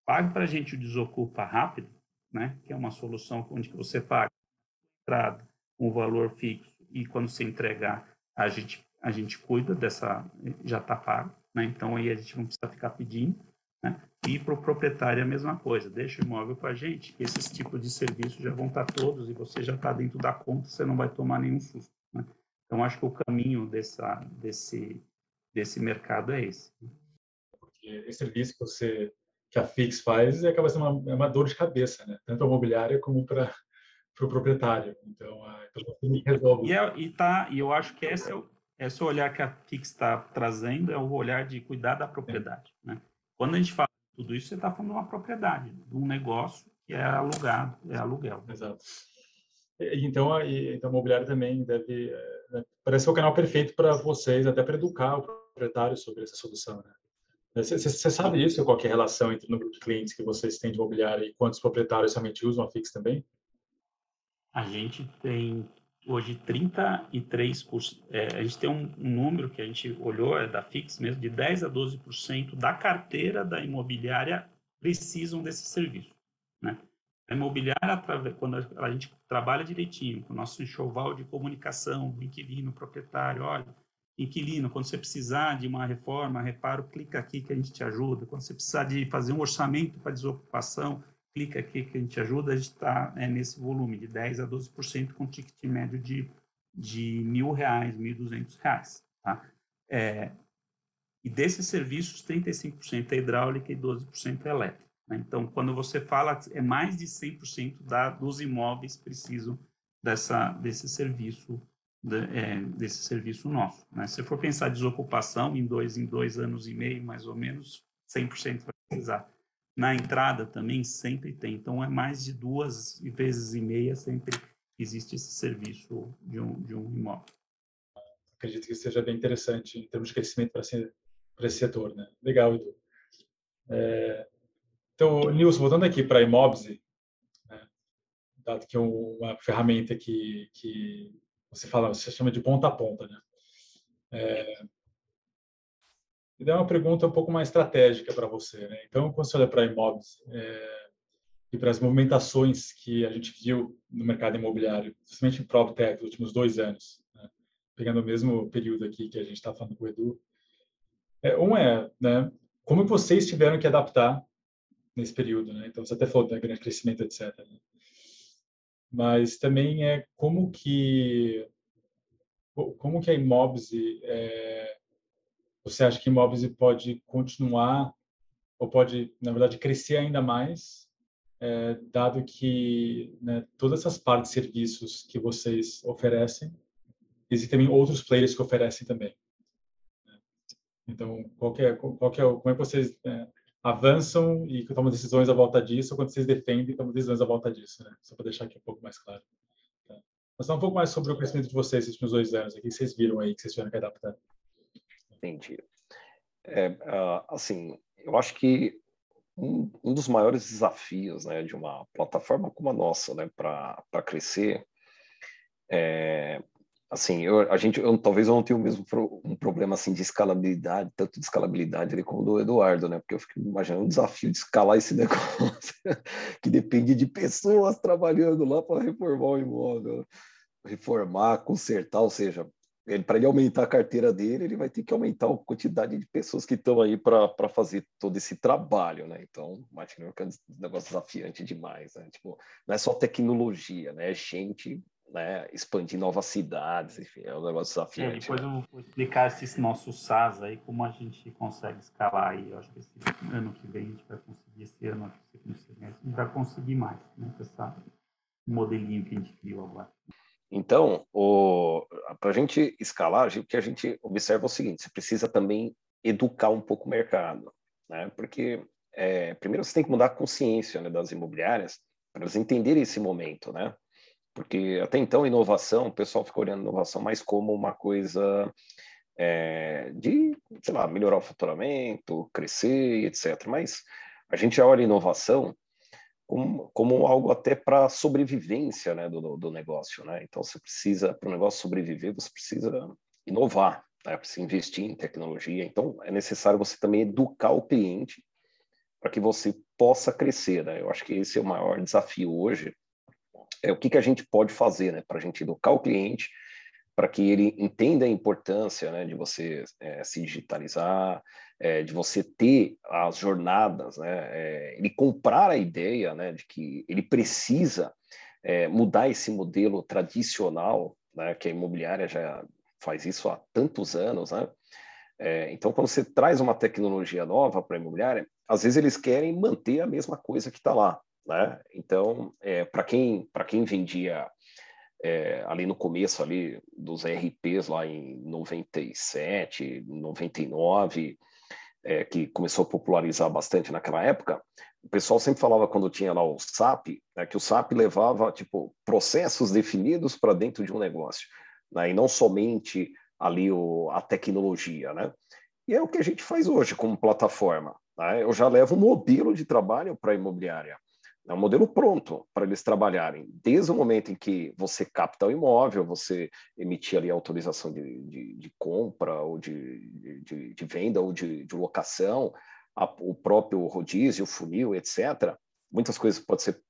pague para a gente o desocupa rápido, né? que é uma solução onde você paga entrada, um valor fixo, e quando você entregar, a gente, a gente cuida dessa, já está pago. Né? Então, aí a gente não precisa ficar pedindo. Né? E para o proprietário é a mesma coisa, deixa o imóvel com a gente, esses tipos de serviços já vão estar tá todos e você já está dentro da conta, você não vai tomar nenhum susto. Né? Então, acho que o caminho dessa, desse, desse mercado é esse. Porque esse serviço que, você, que a Fix faz acaba sendo uma, é uma dor de cabeça, né? tanto a imobiliária como para o pro proprietário. Então, a, então resolve. E, é, e, tá, e eu acho que esse é o, esse olhar que a Fix está trazendo, é o olhar de cuidar da propriedade. É. Né? Quando a gente fala tudo isso, você está falando de uma propriedade, de um negócio que é alugado, é aluguel. Exato. Então, a, então, a imobiliária também deve. É, né, parece ser o canal perfeito para vocês, até para educar o proprietário sobre essa solução. Né? Você, você sabe isso? Qual é a relação entre o número de clientes que vocês têm de imobiliária e quantos proprietários realmente usam a Fix também? A gente tem hoje 33%, é, a gente tem um, um, número que a gente olhou, é da Fix mesmo, de 10 a 12% da carteira da imobiliária precisam desse serviço. Né? A imobiliária, quando a gente trabalha direitinho, com o nosso enxoval de comunicação, inquilino, proprietário, olha, inquilino, quando você precisar de uma reforma, reparo, clica aqui que a gente te ajuda. Quando você precisar de fazer um orçamento para desocupação, clica aqui que a gente ajuda, a gente está é, nesse volume de 10% a 12% com ticket médio de, de mil reais, mil duzentos reais. Tá? É, e desses serviços, 35% é hidráulica e 12% é elétrica. Né? Então, quando você fala, é mais de 100% da, dos imóveis precisam dessa, desse serviço de, é, desse serviço nosso. Né? Se for pensar desocupação, em dois, em dois anos e meio, mais ou menos, 100% vai precisar. Na entrada também sempre tem. Então, é mais de duas vezes e meia sempre existe esse serviço de um, de um imóvel. Acredito que seja bem interessante em termos de crescimento para esse, para esse setor. Né? Legal, Edu. É, então, Nilson, voltando aqui para a Imobse, né, dado que é uma ferramenta que, que você fala, você chama de ponta a ponta, né? É, e daí uma pergunta um pouco mais estratégica para você. Né? Então, quando você olha para imóveis é, e para as movimentações que a gente viu no mercado imobiliário, principalmente em PropTech, nos últimos dois anos, né? pegando o mesmo período aqui que a gente está falando com o Edu, é, um é, né, como vocês tiveram que adaptar nesse período, né? Então, você até falou da grande crescimento, etc. Né? Mas também é como que como que a Imobse é, você acha que imóveis pode continuar ou pode, na verdade, crescer ainda mais, é, dado que né, todas essas partes de serviços que vocês oferecem, existem também outros players que oferecem também. Né? Então, qual é, qual é, como é que vocês é, avançam e tomam decisões à volta disso, ou quando vocês defendem, tomam decisões à volta disso, né? Só para deixar aqui um pouco mais claro. Tá? Mas um pouco mais sobre o crescimento de vocês esses últimos dois anos, o que vocês viram aí, que vocês tiveram que adaptar. Entendi. É, assim, eu acho que um, um, dos maiores desafios né, de uma plataforma como a nossa né, para crescer é, assim, eu, a gente, eu, talvez eu não tenha o mesmo pro, um problema assim de escalabilidade, tanto de escalabilidade ali como do Eduardo, né? Porque eu fico imaginando um desafio de escalar esse negócio que depende de pessoas trabalhando lá para reformar o imóvel, reformar, consertar, ou seja, para ele aumentar a carteira dele, ele vai ter que aumentar a quantidade de pessoas que estão aí para fazer todo esse trabalho, né? Então, imagina que é um negócio desafiante demais, né? Tipo, não é só tecnologia, né? É gente, né? Expandir novas cidades, enfim, é um negócio desafiante. É, depois né? eu vou explicar esse nosso SaaS aí, como a gente consegue escalar aí. Eu acho que esse ano que vem a gente vai conseguir, esse ano, a gente vai conseguir mais, né? Essa, modelinho que a gente criou agora. Então, para a gente escalar, o que a gente observa é o seguinte: você precisa também educar um pouco o mercado, né? Porque é, primeiro você tem que mudar a consciência né, das imobiliárias para elas entenderem esse momento, né? Porque até então inovação, o pessoal fica olhando inovação mais como uma coisa é, de, sei lá, melhorar o faturamento, crescer, etc. Mas a gente já olha inovação como, como algo até para sobrevivência né, do, do negócio. Né? Então, você precisa, para o negócio sobreviver, você precisa inovar, né? precisa investir em tecnologia. Então, é necessário você também educar o cliente para que você possa crescer. Né? Eu acho que esse é o maior desafio hoje. É o que, que a gente pode fazer né, para a gente educar o cliente, para que ele entenda a importância né, de você é, se digitalizar, é, de você ter as jornadas, né, é, ele comprar a ideia né, de que ele precisa é, mudar esse modelo tradicional, né, que a imobiliária já faz isso há tantos anos, né? É, então, quando você traz uma tecnologia nova para a imobiliária, às vezes eles querem manter a mesma coisa que está lá, né? Então, é, para quem para quem vendia é, ali no começo ali dos RPs lá em 97, 99, é, que começou a popularizar bastante naquela época, o pessoal sempre falava quando tinha lá o SAP, né, que o SAP levava tipo processos definidos para dentro de um negócio, né, e não somente ali o, a tecnologia, né? E é o que a gente faz hoje como plataforma. Né? Eu já levo um modelo de trabalho para a imobiliária. É um modelo pronto para eles trabalharem. Desde o momento em que você capta o imóvel, você emitir ali autorização de, de, de compra, ou de, de, de, venda, ou de, locação, a, o próprio rodízio, o funil, etc. Muitas coisas podem ser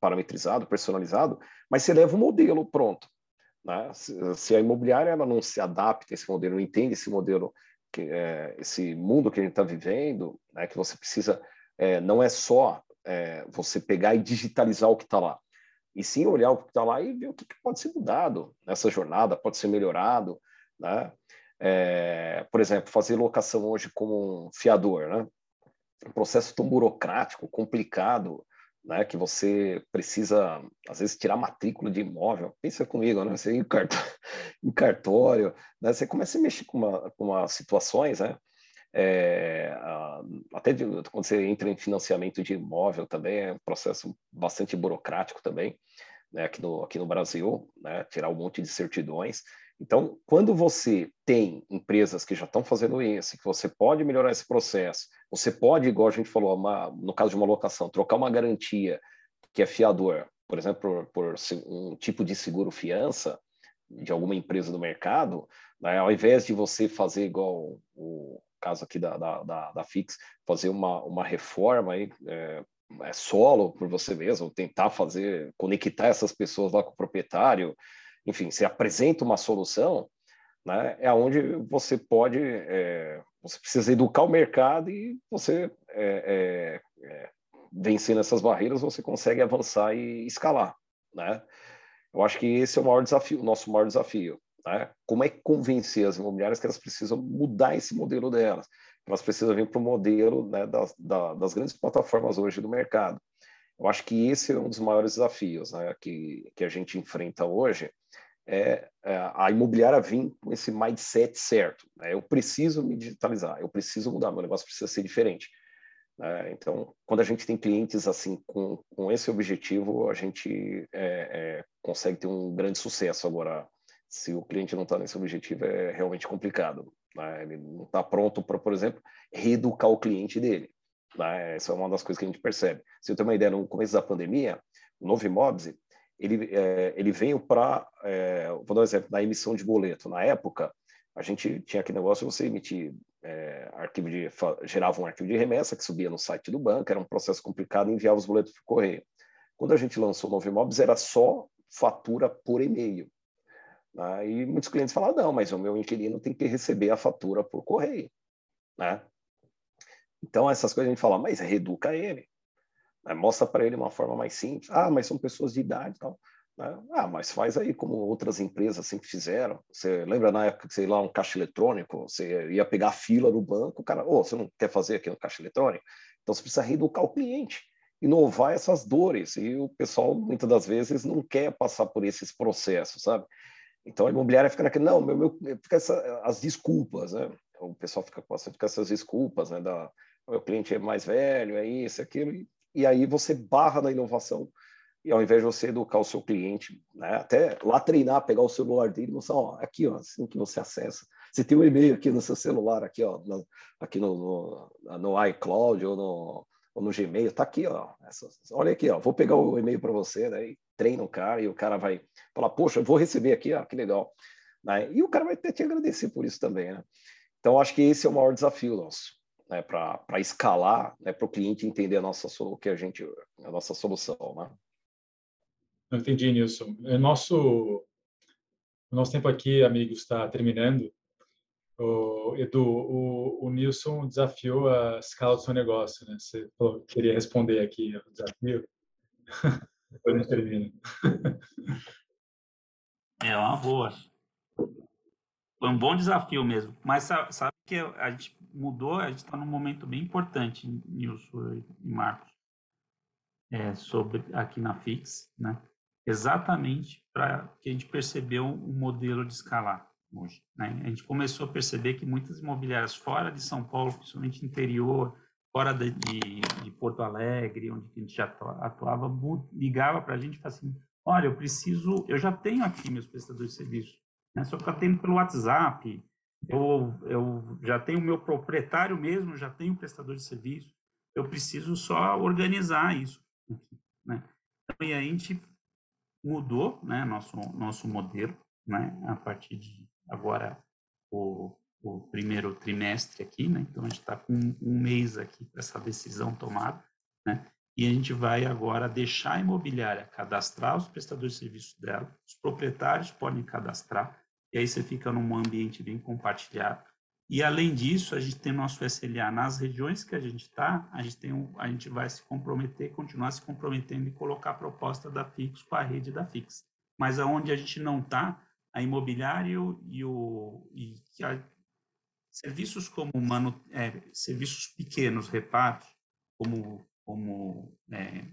parametrizado, personalizado, mas você leva um modelo pronto. Né? Se, se, a imobiliária ela não se adapta a esse modelo, não entende esse modelo, que, é, esse mundo que a gente está vivendo, né, que você precisa, é, não é só é, você pegar e digitalizar o que está lá. E sim olhar o que está lá e ver o que, pode ser mudado nessa jornada, pode ser melhorado. Né? É, por exemplo, fazer locação hoje como um fiador, né? um processo tão burocrático, complicado, né, que você precisa, às vezes, tirar matrícula de imóvel. Pensa comigo, né? Você em, cartório, em cartório né? você começa a mexer com, uma, com umas situações, né? É, até de, quando você entra em financiamento de imóvel também é um processo bastante burocrático também, né, aqui, no, aqui no Brasil, né, tirar um monte de certidões. Então, quando você tem empresas que já estão fazendo isso, que você pode melhorar esse processo, você pode, igual a gente falou, uma, no caso de uma locação, trocar uma garantia que é fiador, por exemplo, por, por um tipo de seguro fiança de alguma empresa do mercado, né, ao invés de você fazer igual o, caso aqui da, da, da, da Fix, fazer uma, uma reforma aí, é, é solo por você mesmo, tentar fazer, conectar essas pessoas lá com o proprietário, enfim, você apresenta uma solução, né, é onde você pode, é, você precisa educar o mercado e você é, é, é, vencendo essas barreiras, você consegue avançar e escalar, né? Eu acho que esse é o maior desafio, o nosso maior desafio. Né? Como é convencer as imobiliárias que elas precisam mudar esse modelo delas? Elas precisam vir para o modelo né, das, das, grandes plataformas hoje do mercado. Eu acho que esse é um dos maiores desafios né, que, que a gente enfrenta hoje, é, é a imobiliária vir com esse mindset certo. Né? Eu preciso me digitalizar, eu preciso mudar, meu negócio precisa ser diferente. Né? Então, quando a gente tem clientes assim com, com esse objetivo, a gente é, é, consegue ter um grande sucesso. Agora, se o cliente não está nesse objetivo, é realmente complicado. Né? Ele não está pronto para, por exemplo, reeducar o cliente dele. Né? Essa é uma das coisas que a gente percebe. Se eu tenho uma ideia, no começo da pandemia, o Novo Imóveis, ele, é, ele veio para, é, vou dar um exemplo, na emissão de boleto. Na época, a gente tinha aquele negócio de você emitir é, arquivo de, gerava um arquivo de remessa que subia no site do banco, era um processo complicado, enviava os boletos por correio. Quando a gente lançou o Novo Imóveis, era só fatura por e-mail. Né? E muitos clientes falam, não, mas o meu inquilino tem que receber a fatura por correio. Né? Então, essas coisas a gente fala, mas reeduca ele. Né? Mostra para ele uma forma mais simples. Ah, mas são pessoas de idade e tal. Né? Ah, mas faz aí como outras empresas sempre fizeram. Você lembra na época que sei lá um caixa eletrônico, você ia pegar a fila no banco, o cara, oh, você não quer fazer aqui no caixa eletrônico? Então você precisa reeducar o cliente. inovar essas dores. E o pessoal, muitas das vezes, não quer passar por esses processos, sabe? Então, a imobiliária fica naquele, não, meu, meu, fica essa, as desculpas, né? O pessoal fica com essas desculpas, né? Da, o meu cliente é mais velho, é isso, é aquilo, e, e aí você barra na inovação e ao invés de você educar o seu cliente, né, até lá treinar, pegar o celular dele e mostrar, ó, aqui, ó, assim que você acessa. Você tem um e-mail aqui no seu celular, aqui, ó, no, aqui no, no, no, iCloud ou no, ou no Gmail, tá aqui, ó. Olha aqui, ó, vou pegar o e-mail para você, né, treina o cara e o cara vai falar, poxa, eu vou receber aqui, ó, que legal. Né? E o cara vai até te agradecer por isso também, né? Então, acho que esse é o maior desafio nosso, né, para escalar, né, para o cliente entender a nossa, o que a gente, a nossa solução, né? Não entendi, Nilson. É nosso, nosso tempo aqui, amigos, está terminando. O, Edu, o, o Nilson desafiou a escala do seu negócio, né? Você falou, queria responder aqui o desafio. Depois a gente termina. É uma boa. Foi um bom desafio mesmo. Mas sabe, sabe que a gente mudou, a gente está num momento bem importante, Nilson e Marcos, é, sobre aqui na Fix, né? exatamente para que a gente percebeu um modelo de escalar hoje. Né? A gente começou a perceber que muitas imobiliárias fora de São Paulo, principalmente interior, fora de, de, de Porto Alegre, onde a gente já atuava, ligava para a gente e falava assim, olha, eu preciso, eu já tenho aqui meus prestadores de serviço, né? só que eu tenho pelo WhatsApp, eu, eu já tenho o meu proprietário mesmo, já tenho prestador de serviço, eu preciso só organizar isso. Né? Então, e a gente mudou, né, nosso nosso modelo, né, a partir de agora o, o primeiro trimestre aqui, né, então a gente está com um mês aqui para essa decisão tomada, né, e a gente vai agora deixar a imobiliária cadastrar os prestadores de serviços dela, os proprietários podem cadastrar, e aí você fica num ambiente bem compartilhado, e além disso, a gente tem nosso SLA nas regiões que a gente está, a gente tem um, a gente vai se comprometer, continuar se comprometendo e colocar a proposta da Fix com a rede da Fix. Mas aonde a gente não está, a imobiliário e o e a, serviços como manu, é, serviços pequenos, reparos, como como é,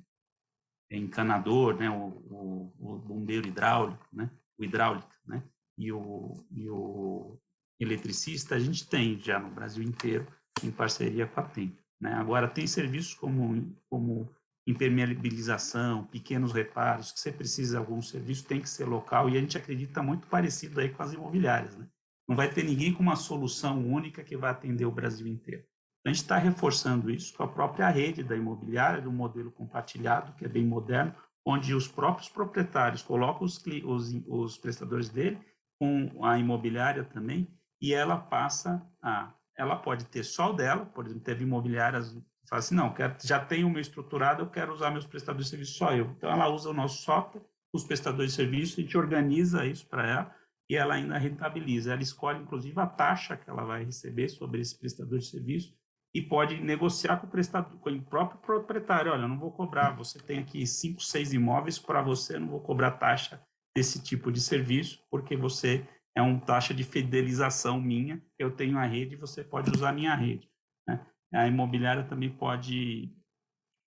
encanador, né, o, o, o bombeiro hidráulico, né, o hidráulico, né, e o, e o eletricista, a gente tem já no Brasil inteiro, em parceria com a TEM. Né? Agora, tem serviços como, como impermeabilização, pequenos reparos, que você precisa de algum serviço, tem que ser local, e a gente acredita muito parecido aí com as imobiliárias. Né? Não vai ter ninguém com uma solução única que vai atender o Brasil inteiro. A gente está reforçando isso com a própria rede da imobiliária, do modelo compartilhado, que é bem moderno, onde os próprios proprietários colocam os, os, os prestadores dele com a imobiliária também, e ela passa a. Ela pode ter só o dela, por exemplo, teve imobiliárias que falam assim: não, quero, já tenho o meu estruturado, eu quero usar meus prestadores de serviço só eu. Então, ela usa o nosso software, os prestadores de serviço, a gente organiza isso para ela e ela ainda rentabiliza. Ela escolhe, inclusive, a taxa que ela vai receber sobre esse prestador de serviço e pode negociar com o prestador, com o próprio proprietário. Olha, eu não vou cobrar, você tem aqui cinco, seis imóveis para você, eu não vou cobrar taxa desse tipo de serviço, porque você é uma taxa de fidelização minha, eu tenho a rede, você pode usar a minha rede. Né? A imobiliária também pode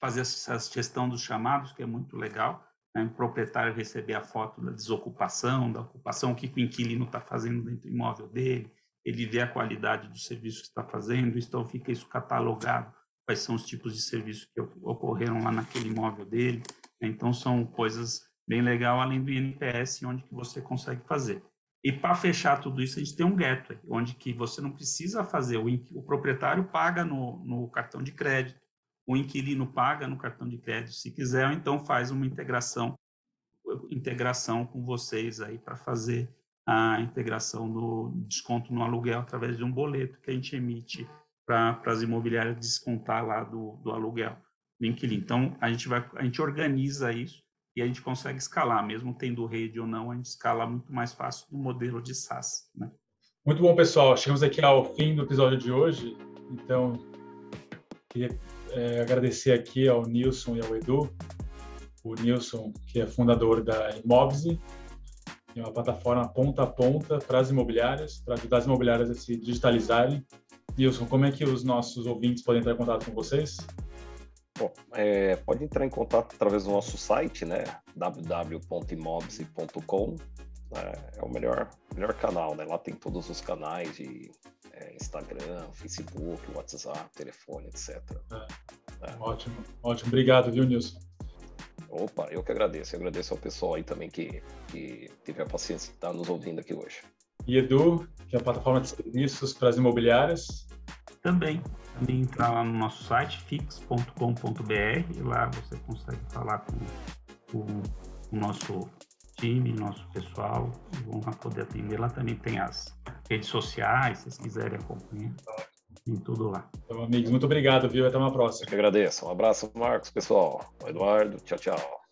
fazer essa gestão dos chamados, que é muito legal, né? o proprietário receber a foto da desocupação, da ocupação, o que o inquilino está fazendo dentro do imóvel dele, ele vê a qualidade do serviço que está fazendo, então fica isso catalogado, quais são os tipos de serviços que ocorreram lá naquele imóvel dele, né? então são coisas bem legal além do INPS, onde que você consegue fazer. E para fechar tudo isso, a gente tem um gateway, onde que você não precisa fazer, o, o proprietário paga no, no, cartão de crédito, o inquilino paga no cartão de crédito, se quiser, ou então faz uma integração, integração com vocês aí para fazer a integração do desconto no aluguel através de um boleto que a gente emite para as imobiliárias descontar lá do, do aluguel do inquilino. Então, a gente, vai, a gente organiza isso e a gente consegue escalar, mesmo tendo rede ou não, a gente escala muito mais fácil no modelo de SaaS. Né? Muito bom, pessoal. Chegamos aqui ao fim do episódio de hoje. Então, queria é, agradecer aqui ao Nilson e ao Edu. O Nilson, que é fundador da Imobse, é uma plataforma ponta a ponta para as imobiliárias, para ajudar as imobiliárias a se digitalizarem. Nilson, como é que os nossos ouvintes podem entrar em contato com vocês? Bom, é, pode entrar em contato através do nosso site, né? www.imobse.com. É, é, o melhor, melhor canal, né? Lá tem todos os canais de é, Instagram, Facebook, WhatsApp, telefone, etc. É. Ótimo, ótimo. Obrigado, viu, Nilson? Opa, eu que agradeço. Eu agradeço ao pessoal aí também que, que teve a paciência de estar nos ouvindo aqui hoje. E Edu, que é a plataforma de serviços para as imobiliárias. Também. Também entrar lá no nosso site, fix.com.br, e lá você consegue falar com, com o nosso time, nosso pessoal, e vão lá poder atender. Lá também tem as redes sociais, se vocês quiserem acompanhar. Tem tudo lá. Então, amigos, muito obrigado, viu? Até uma próxima. Eu que agradeço. Um abraço, Marcos, pessoal. Eduardo, tchau, tchau.